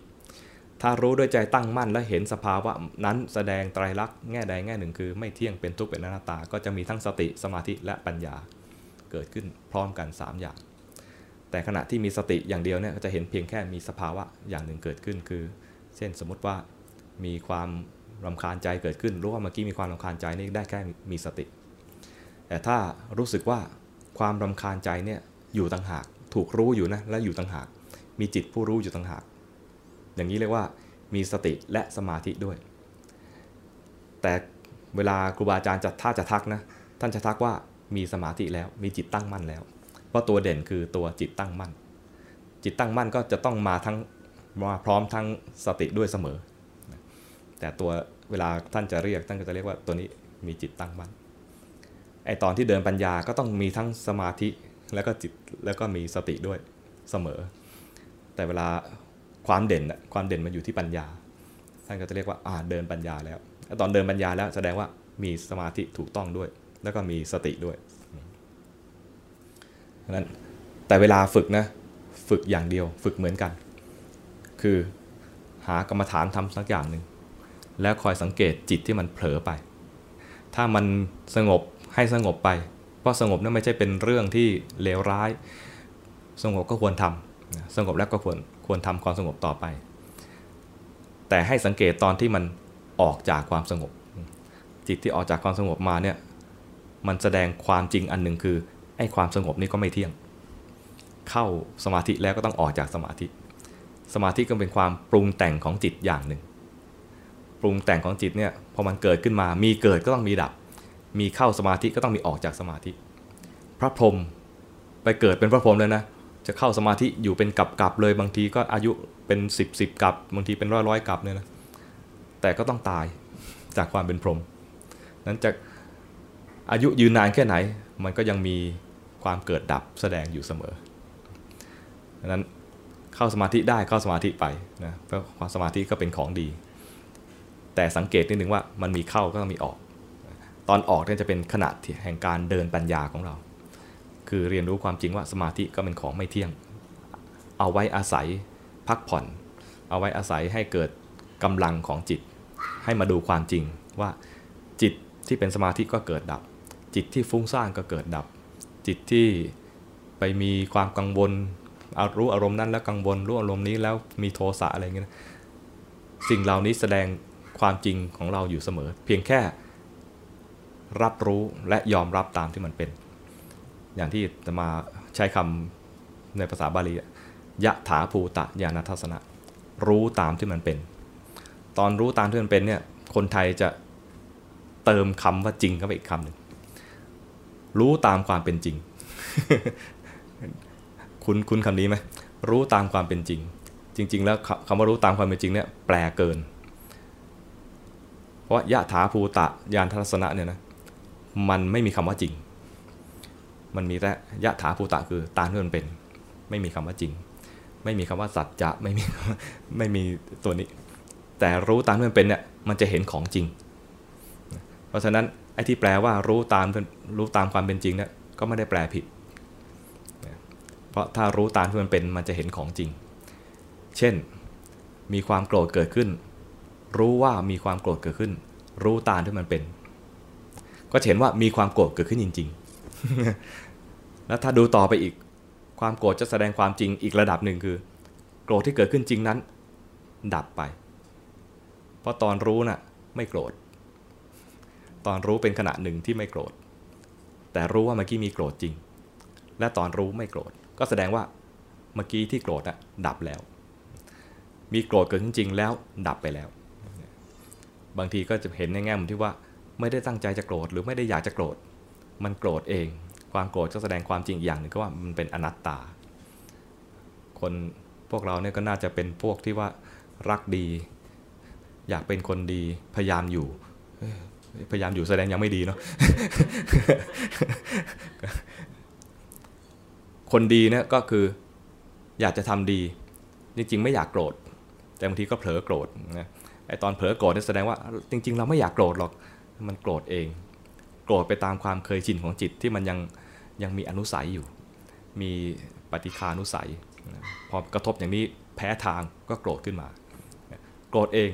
ถ้ารู้ด้วยใจตั้งมั่นและเห็นสภาวะนั้นแสดงไตรลักษณ์แง่ใดแง่หนึ่งคือ ไม่เที่ยงเป็นทุกข์เป็นอนัตตา ก็จะมีทั้งสติสมาธิและปัญญาเกิดขึ้นพร้อมกัน 3 อย่าง แต่ขณะที่มีสติอย่างเดียวเนี่ยก็จะเห็นเพียงแค่มีสภาวะอย่างหนึ่งเกิดขึ้นคือ เช่นสมมติว่า มีความรำคาญใจเกิดขึ้น รู้ว่าเมื่อกี้มีความรำคาญใจนี่ได้แค่มีสติ แต่ถ้ารู้สึกว่าความรำคาญใจเนี่ยอยู่ต่างหาก ถูกรู้อยู่นะและอยู่ต่างหาก มีจิตผู้รู้อยู่ต่างหาก อย่างนี้เรียกว่ามีสติและสมาธิด้วย แต่เวลาครูบาอาจารย์จะถ้าจะทักนะท่านจะทักว่ามีสมาธิแล้วมีจิตตั้งมั่นแล้วเพราะตัวเด่นคือตัวจิตตั้งมั่น จิตตั้งมั่นก็จะต้องมาทั้งมาพร้อมทั้งสติด้วยเสมอ แต่ตัวเวลาท่านจะเรียกท่านก็จะเรียกว่าตัวนี้มีจิตตั้งมั่นไอตอนที่เดินปัญญาก็ต้องมีทั้งสมาธิแล้วก็จิตแล้วก็มีสติด้วยเสมอ แต่เวลาความเด่นความเด่นมันอยู่ที่ปัญญา ท่านก็จะเรียกว่าอ่าเดินปัญญาแล้วตอนเดินปัญญาแล้วแสดงว่ามีสมาธิถูกต้องด้วย แล้วก็มีสติด้วยนั้นแต่เวลาฝึกนะฝึกอย่างเดียว ฝึกเหมือนกัน คือหากรรมฐานทำสักอย่างหนึ่ง แล้วคอยสังเกตจิตที่มันเผลอไป ถ้ามันสงบให้สงบไป เพราะสงบนั้นไม่ใช่เป็นเรื่องที่เลวร้าย สงบก็ควรทำสงบแล้วก็ควรควรทำความสงบต่อไป แต่ให้สังเกตตอนที่มันออกจากความสงบ จิตที่ออกจากความสงบมาเนี่ยมันแสดงความจริงอันหนึ่งคือไอ้ความสงบนี้ก็ไม่เที่ยง เข้าสมาธิแล้วก็ต้องออกจากสมาธิ สมาธิก็เป็นความปรุงแต่งของจิตอย่างหนึ่ง ปรุงแต่งของจิตเนี่ยพอมันเกิดขึ้นมา มีเกิดก็ต้องมีดับ มีเข้าสมาธิก็ต้องมีออกจากสมาธิ พระพรหมไปเกิดเป็นพระพรหมเลยนะ จะเข้าสมาธิอยู่เป็นกับกับเลยบางทีก็อายุเป็นสิบสิบกับบางทีเป็นร้อยร้อยกับเนี่ยนะแต่ก็ต้องตายจากความเป็นพรหมนั้นจะอายุยืนนานแค่ไหน มันก็ยังมีความเกิดดับแสดงอยู่เสมอดังนั้นเข้าสมาธิได้เข้าสมาธิไปนะเพราะความสมาธิก็เป็นของดี แต่สังเกตนิดนึงว่ามันมีเข้าก็ต้องมีออก ตอนออกเนี่ยจะเป็นขณะแห่งการเดินปัญญาของเรา คือเรียนรู้ความจริงว่าสมาธิก็เป็นของไม่เที่ยง เอาไว้อาศัยพักผ่อน เอาไว้อาศัยให้เกิดกำลังของจิต ให้มาดูความจริงว่าจิตที่เป็นสมาธิก็เกิดดับ จิตที่ฟุ้งซ่านก็เกิดดับ จิตที่ไปมีความกังวลเอารู้อารมณ์นั้นแล้วกังวลรู้อารมณ์นี้แล้วมีโทสะอะไรเงี้ยสิ่งเหล่านี้แสดง ความจริงของเราอยู่เสมอ เพียงแค่รับรู้และยอมรับตามที่มันเป็น อย่างที่จะมาใช้คำในภาษาบาลียะถาภูตะญาณทัศนะ รู้ตามที่มันเป็น ตอนรู้ตามที่มันเป็นเนี่ยคนไทยจะเติมคำว่าจริงเข้าไปอีกคำหนึ่งรู้ตามความเป็นจริง คุณคุณคำนี้ไหมรู้ตามความเป็นจริง จริง ๆ แล้วคำว่ารู้ตามความเป็นจริงเนี่ยแปลเกิน ราะยะถาภูตะยานทัศนะเนี่ยนะมันไม่มีคำว่าจริง มันมีแต่ยะถาภูตะคือตามที่มันเป็น ไม่มีคำว่าจริง ไม่มีคำว่าสัจจะไม่มีไม่มีตัวนี้ แต่รู้ตามที่มันเป็นเนี่ยมันจะเห็นของจริง เพราะฉะนั้นไอ้ที่แปลว่ารู้ตามรู้ตามความเป็นจริงเนี่ยก็ไม่ได้แปลผิด เพราะถ้ารู้ตามที่มันเป็นมันจะเห็นของจริง เช่น มีความโกรธเกิดขึ้น รู้ว่ามีความโกรธเกิดขึ้น รู้ตามที่มันเป็น ก็เห็นว่ามีความโกรธเกิดขึ้นจริง ๆ แล้วถ้าดูต่อไปอีก ความโกรธจะแสดงความจริงอีกระดับหนึ่งคือ โกรธที่เกิดขึ้นจริงนั้น ดับไป เพราะตอนรู้น่ะไม่โกรธ ตอนรู้เป็นขณะหนึ่งที่ไม่โกรธ แต่รู้ว่าเมื่อกี้มีโกรธจริง และตอนรู้ไม่โกรธ ก็แสดงว่าเมื่อกี้ที่โกรธน่ะดับแล้ว มีโกรธเกิดขึ้นจริงแล้ว ดับไปแล้ว บางทีก็จะเห็นในแง่มุมที่ว่าไม่ได้ตั้งใจจะโกรธหรือไม่ได้อยากจะโกรธ มันโกรธเอง ความโกรธก็แสดงความจริงอย่างหนึ่งก็ว่ามันเป็นอนัตตา คนพวกเราเนี่ยก็น่าจะเป็นพวกที่ว่ารักดี อยากเป็นคนดีพยายามอยู่ พยายามอยู่แสดงยังไม่ดีเนาะคนดีเนี่ยก็คืออยากจะทำดี จริงๆไม่อยากโกรธ แต่บางทีก็เผลอโกรธนะ ไอตอนเผลอโกรธนี่แสดงว่าจริง ๆ เราไม่อยากโกรธหรอกมันโกรธเอง โกรธไปตามความเคยชินของจิตที่มันยังยังมีอนุสัยอยู่ มีปฏิคานุสัย พอกระทบอย่างนี้แพ้ทางก็โกรธขึ้นมา โกรธเอง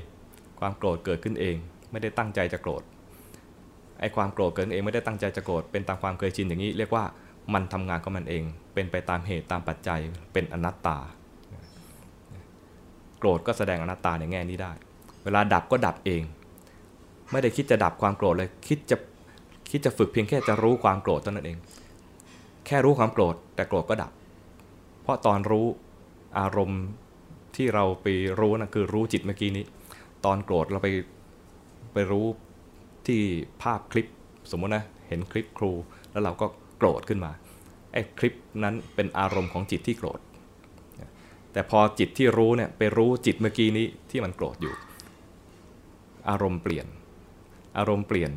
ความโกรธเกิดขึ้นเอง ไม่ได้ตั้งใจจะโกรธไอ้ความโกรธเกิดเองไม่ได้ตั้งใจจะโกรธเป็นตามความเคยชินอย่างนี้ เรียกว่ามันทำงานของมันเอง เป็นไปตามเหตุตามปัจจัยเป็นอนัตตา โกรธก็แสดงอนัตตาในแง่นี้ได้ เวลาดับก็ดับเอง ไม่ได้คิดจะดับความโกรธเลยคิดจะคิดจะฝึกเพียงแค่จะรู้ความโกรธเท่านั้นเอง แค่รู้ความโกรธแต่โกรธก็ดับ เพราะตอนรู้อารมณ์ที่เราไปรู้นะคือรู้จิตเมื่อกี้นี้ ตอนโกรธเราไปไปรู้ที่ภาพคลิปสมมตินะเห็นคลิปครู แล้วเราก็โกรธขึ้นมาไอ้คลิปนั้นเป็นอารมณ์ของจิตที่โกรธแต่พอจิตที่รู้เนี่ยไปรู้จิตเมื่อกี้นี้ที่มันโกรธอยู่ อารมณ์เปลี่ยน อารมณ์เปลี่ยน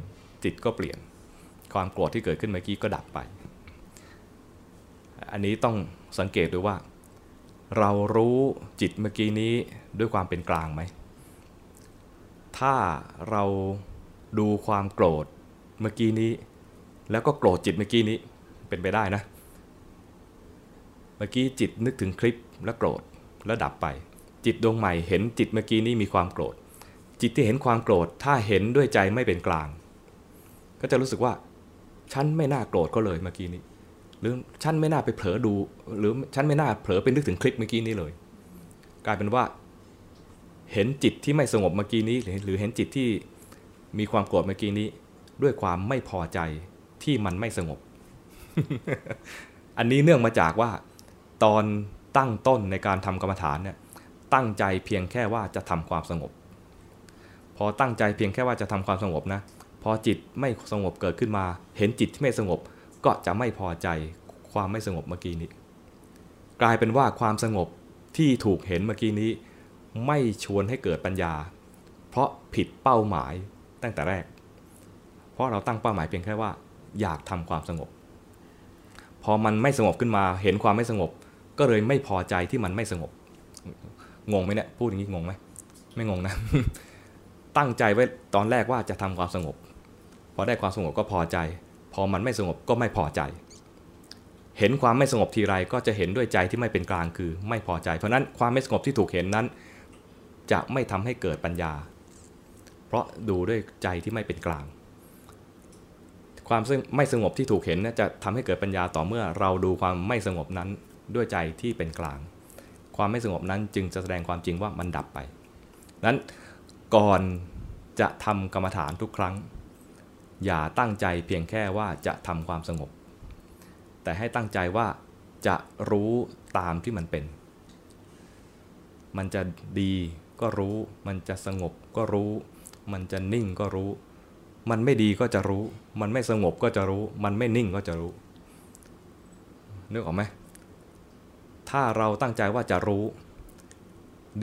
จิตก็เปลี่ยน ความโกรธที่เกิดขึ้นเมื่อกี้ก็ดับไป อันนี้ต้องสังเกตดูว่า เรารู้จิตเมื่อกี้นี้ด้วยความเป็นกลางไหม ถ้าเราดูความโกรธเมื่อกี้นี้ แล้วก็โกรธจิตเมื่อกี้นี้เป็นไปได้นะ เมื่อกี้จิตนึกถึงคลิปแล้วโกรธแล้วดับไป จิตดวงใหม่เห็นจิตเมื่อกี้นี้มีความโกรธ จิตที่เห็นความโกรธถ้าเห็นด้วยใจไม่เป็นกลาง ก็จะรู้สึกว่า ฉันไม่น่าโกรธเขาเลยเมื่อกี้นี้ หรือฉันไม่น่าไปเผลอดู หรือฉันไม่น่าเผลอไปนึกถึงคลิปเมื่อกี้นี้เลย กลายเป็นว่า เห็นจิตที่ไม่สงบเมื่อกี้นี้ หรือเห็นจิตที่มีความโกรธเมื่อกี้นี้ ด้วยความไม่พอใจที่มันไม่สงบ อันนี้เนื่องมาจากว่า ตอนตั้งต้นในการทำกรรมฐานเนี่ยตั้งใจเพียงแค่ว่าจะทำความสงบ พอตั้งใจเพียงแค่ว่าจะทำความสงบนะพอจิตไม่สงบเกิดขึ้นมา เห็นจิตที่ไม่สงบ ก็จะไม่พอใจความไม่สงบเมื่อกี้นี้ กลายเป็นว่าความสงบที่ถูกเห็นเมื่อกี้นี้ ไม่ชวนให้เกิดปัญญา เพราะผิดเป้าหมายตั้งแต่แรก เพราะเราตั้งเป้าหมายเพียงแค่ว่า อยากทำความสงบ พอมันไม่สงบขึ้นมา เห็นความไม่สงบ ก็เลยไม่พอใจที่มันไม่สงบ งงไหมเนี่ยพูดอย่างนี้งงไหมไม่งงนะ ตั้งใจไว้ตอนแรกว่าจะทำความสงบ พอได้ความสงบก็พอใจ พอมันไม่สงบก็ไม่พอใจ เห็นความไม่สงบทีไรก็จะเห็นด้วยใจที่ไม่เป็นกลางคือไม่พอใจ เพราะนั้นความไม่สงบที่ถูกเห็นนั้น จะไม่ทำให้เกิดปัญญา เพราะดูด้วยใจที่ไม่เป็นกลาง ความไม่สงบที่ถูกเห็นจะทำให้เกิดปัญญาต่อเมื่อเราดูความไม่สงบนั้นด้วยใจที่เป็นกลาง ความไม่สงบนั้นจึงจะแสดงความจริงว่ามันดับไปนั้นก่อน จะทำกรรมฐานทุกครั้ง อย่าตั้งใจเพียงแค่ว่าจะทำความสงบ แต่ให้ตั้งใจว่าจะรู้ตามที่มันเป็น มันจะดีก็รู้ มันจะสงบก็รู้ มันจะนิ่งก็รู้ มันไม่ดีก็จะรู้ มันไม่สงบก็จะรู้ มันไม่นิ่งก็จะรู้นึกออกไหมถ้าเราตั้งใจว่าจะรู้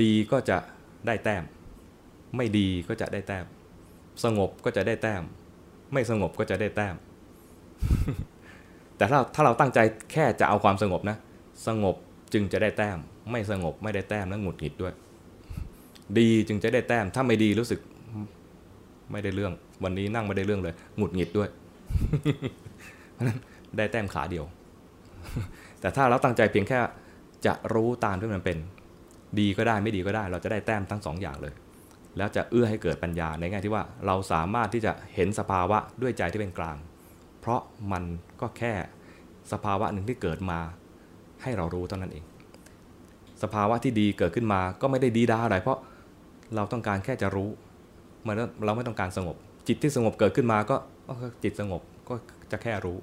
ดีก็จะได้แต้ม ไม่ดีก็จะได้แต้ม สงบก็จะได้แต้ม ไม่สงบก็จะได้แต้ม แต่ถ้าถ้าเราตั้งใจแค่จะเอาความสงบนะ สงบจึงจะได้แต้ม ไม่สงบไม่ได้แต้มแล้วหงุดหงิดด้วย ดีจึงจะได้แต้ม ถ้าไม่ดีรู้สึกไม่ได้เรื่อง วันนี้นั่งไม่ได้เรื่องเลย หงุดหงิดด้วยเพราะนั้นได้แต้มขาเดียว แต่ถ้าเราตั้งใจเพียงแค่จะรู้ตามที่มันเป็น ดีก็ได้ไม่ดีก็ได้ เราจะได้แต้มทั้งสองอย่างเลย แล้วจะเอื้อให้เกิดปัญญาในแง่ที่ว่าเราสามารถที่จะเห็นสภาวะด้วยใจที่เป็นกลาง เพราะมันก็แค่สภาวะหนึ่งที่เกิดมาให้เรารู้เท่านั้นเอง สภาวะที่ดีเกิดขึ้นมาก็ไม่ได้ดีด้าอะไรเพราะเราต้องการแค่จะรู้มันเราไม่ต้องการสงบ จิตที่สงบเกิดขึ้นมาก็ก็จิตสงบก็จะแค่รู้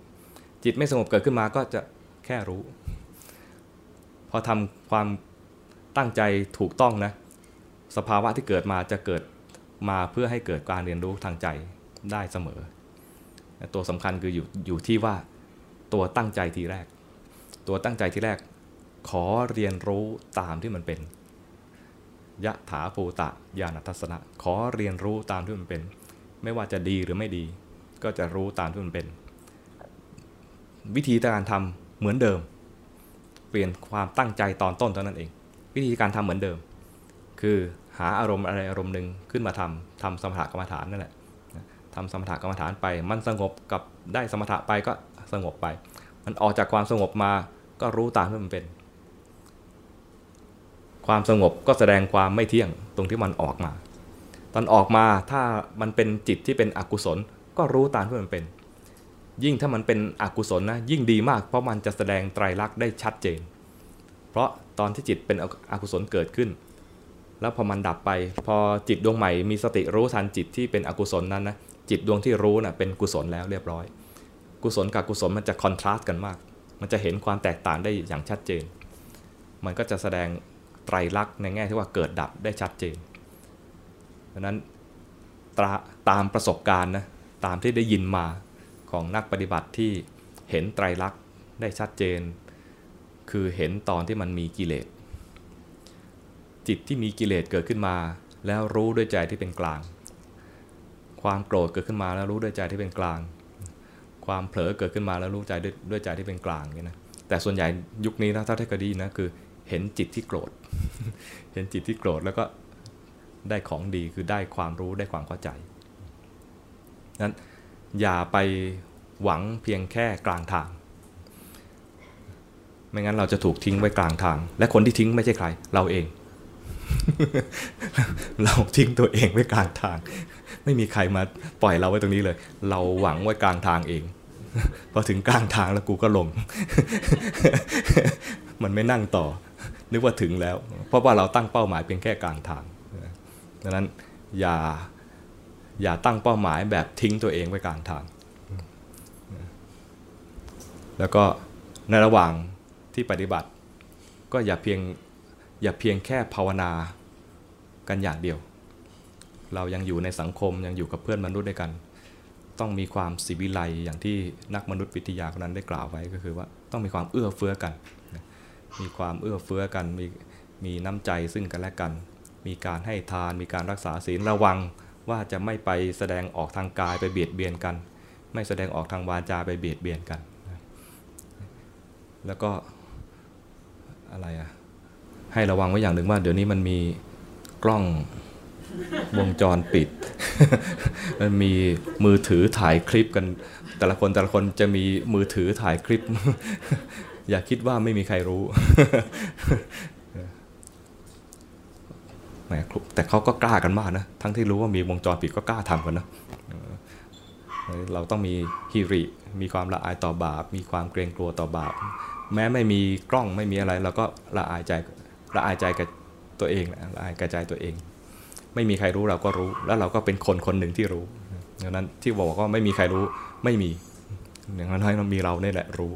จิตไม่สงบเกิดขึ้นมาก็จะแค่รู้ พอทำความตั้งใจถูกต้องนะ สภาวะที่เกิดมาจะเกิดมาเพื่อให้เกิดการเรียนรู้ทางใจได้เสมอ ตัวสำคัญคืออยู่อยู่ที่ว่าตัวตั้งใจทีแรก ตัวตั้งใจทีแรก ขอเรียนรู้ตามที่มันเป็นยะถาภูตะญาณทัศนะ ขอเรียนรู้ตามที่มันเป็น ไม่ว่าจะดีหรือไม่ดี ก็จะรู้ตามที่มันเป็น วิธีการทำเหมือนเดิม เปลี่ยนความตั้งใจตอนต้นเท่านั้นเอง วิธีการทำเหมือนเดิม คือ หาอารมณ์อะไรอารมณ์หนึ่งขึ้นมาทำทำสมถกรรมฐานนั่นแหละทำสมถกรรมฐานไป มันสงบกับได้สมถะไปก็สงบไป มันออกจากความสงบมาก็รู้ตามที่มันเป็น ความสงบก็แสดงความไม่เที่ยงตรงที่มันออกมา ตอนออกมาถ้ามันเป็นจิตที่เป็นอกุศล ก็รู้ตามที่มันเป็น ยิ่งถ้ามันเป็นอกุศลนะยิ่งดีมาก เพราะมันจะแสดงไตรลักษณ์ได้ชัดเจน เพราะตอนที่จิตเป็นอกุศลเกิดขึ้น แล้วพอมันดับไป พอจิตดวงใหม่มีสติรู้ทันจิตที่เป็นอกุศลนั้นนะจิตดวงที่รู้นะ่ะเป็นกุศลแล้วเรียบร้อย กุศลกับกุศลมันจะคอนทราสต์กันมาก มันจะเห็นความแตกต่างได้อย่างชัดเจน มันก็จะแสดงไตรลักษณ์ในแง่ที่ว่าเกิดดับได้ชัดเจนเพราะนั้นตามประสบการณ์นะตามที่ได้ยินมาของนักปฏิบัติที่เห็นไตรลักษณ์ได้ชัดเจน คือเห็นตอนที่มันมีกิเลส จิตที่มีกิเลสเกิดขึ้นมา แล้วรู้ด้วยใจที่เป็นกลาง ความโกรธเกิดขึ้นมาแล้วรู้ด้วยใจที่เป็นกลาง ความเผลอเกิดขึ้นมาแล้วรู้ใจด้วยใจที่เป็นกลางนี่นะแต่ส่วนใหญ่ยุคนี้นะถ้าได้คดีนะคือเห็นจิตที่โกรธ เห็นจิตที่โกรธแล้วก็ได้ของดีคือได้ความรู้ได้ความเข้าใจนั้นอย่าไปหวังเพียงแค่กลางทาง ไม่งั้นเราจะถูกทิ้งไว้กลางทาง และคนที่ทิ้งไม่ใช่ใคร เราเอง เราทิ้งตัวเองไว้กลางทาง ไม่มีใครมาปล่อยเราไว้ตรงนี้เลย เราหวังไว้กลางทางเอง พอถึงกลางทางแล้วกูก็ลง มันไม่นั่งต่อ นึกว่าถึงแล้ว เพราะว่าเราตั้งเป้าหมายเพียงแค่กลางทางดังนั้นอย่าอย่าตั้งเป้าหมายแบบทิ้งตัวเองไว้กลางทาง แล้วก็ในระหว่างที่ปฏิบัติ ก็อย่าเพียง อย่าเพียงแค่ภาวนากันอย่างเดียว เรายังอยู่ในสังคมยังอยู่กับเพื่อนมนุษย์ด้วยกัน ต้องมีความสิวิไลอย่างที่นักมนุษยวิทยาคนนั้นได้กล่าวไว้ก็คือว่าต้องมีความเอื้อเฟื้อกัน มีความเอื้อเฟื้อกันมีมีน้ำใจซึ่งกันและกัน มีการให้ทาน มีการรักษาศีลระวังว่าจะไม่ไปแสดงออกทางกายไปเบียดเบียนกัน ไม่แสดงออกทางวาจาไปเบียดเบียนกัน แล้วก็อะไรอะ ให้ระวังไว้อย่างหนึ่งว่า เดี๋ยวนี้มันมีกล้องวงจรปิด มันมีมือถือถ่ายคลิปกัน แต่ละคนแต่ละคนจะมีมือถือถ่ายคลิป อย่าคิดว่าไม่มีใครรู้แต่เขาก็กล้ากันมากนะ ทั้งที่รู้ว่ามีวงจรปิดก็กล้าทำกันนะเราต้องมีฮิริ มีความละอายต่อบาป มีความเกรงกลัวต่อบาป แม้ไม่มีกล้องไม่มีอะไรเราก็ละอายใจ ละอายใจกับตัวเองละอายกระจายตัวเอง ไม่มีใครรู้เราก็รู้ แล้วเราก็เป็นคนคนหนึ่งที่รู้ดังนั้นที่บอกว่าไม่มีใครรู้ไม่มีอย่างนั้นให้เรามีเราเนี่แหละรู้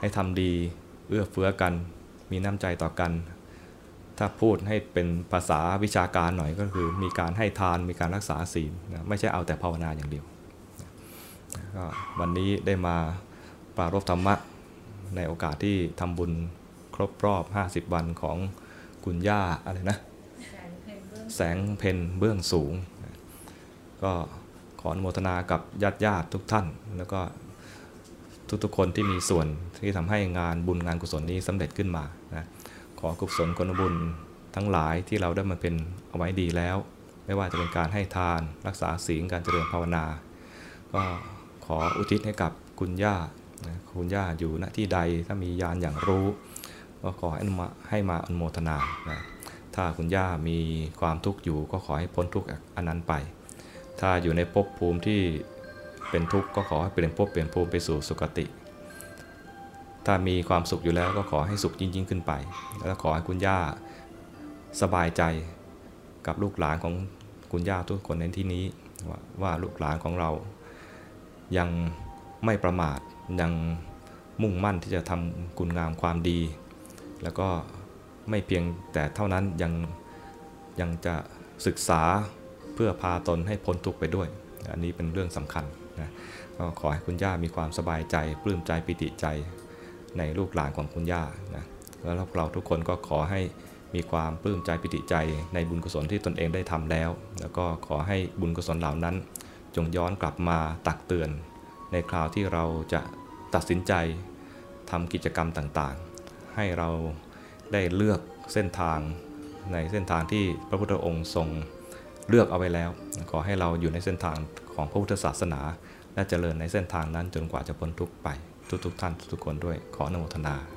ให้ทำดีเอื้อเฟื้อกัน มีน้ำใจต่อกัน ถ้าพูดให้เป็นภาษาวิชาการหน่อยก็คือ มีการให้ทานมีการรักษาศีลนะไม่ใช่เอาแต่ภาวนาอย่างเดียวก็วันนี้ได้มาปรารบธรรมะในโอกาสที่ทำบุญ ครบรอบ 50 วันของคุณย่าอะไรนะ แสงเพนเบื้องสูง ก็ขออนุโมทนากับญาติญาติทุกท่าน แล้วก็ทุกๆคนที่มีส่วนที่ทำให้งานบุญงานกุศลนี้สำเร็จขึ้นมานะขอกุศลกุบุญทั้งหลายที่เราได้มาเป็นเอาไว้ดีแล้ว ไม่ว่าจะเป็นการให้ทานรักษาศีลการเจริญภาวนา ก็ขออุทิศให้กับคุณย่านะคุณย่าอยู่ณที่ใดถ้ามียานอย่างรู้ ก็ขอให้มาให้มาอนุโมทนานะถ้าคุณย่ามีความทุกข์อยู่ก็ขอให้พ้นทุกข์อันนั้นไป ถ้าอยู่ในภพภูมิที่เป็นทุกข์ก็ขอให้เปลี่ยนภพเปลี่ยนภูมิไปสู่สุคติ ถ้ามีความสุขอยู่แล้วก็ขอให้สุขยิ่งยิ่งขึ้นไป แล้วขอให้คุณย่าสบายใจกับลูกหลานของคุณย่าทุกคนในที่นี้ว่าว่าลูกหลานของเรา ยังไม่ประมาทยังมุ่งมั่นที่จะทำคุณงามความดี แล้วก็ไม่เพียงแต่เท่านั้นยังยังจะศึกษาเพื่อพาตนให้พ้นทุกข์ไปด้วย อันนี้เป็นเรื่องสำคัญนะก็ขอให้คุณย่ามีความสบายใจปลื้มใจปิติใจในลูกหลานของคุณย่านะแล้วพวกเราทุกคนก็ขอให้มีความปลื้มใจปิติใจในบุญกุศลที่ตนเองได้ทำแล้ว แล้วก็ขอให้บุญกุศลเหล่านั้น จงย้อนกลับมาตักเตือน ในคราวที่เราจะตัดสินใจทำกิจกรรมต่าง ให้เราได้เลือกเส้นทางในเส้นทางที่พระพุทธองค์ทรงเลือกเอาไว้แล้ว ขอให้เราอยู่ในเส้นทางของพระพุทธศาสนา และเจริญในเส้นทางนั้นจนกว่าจะพ้นทุกข์ไปทุกๆท่านทุกคนด้วยขออนุโมทนา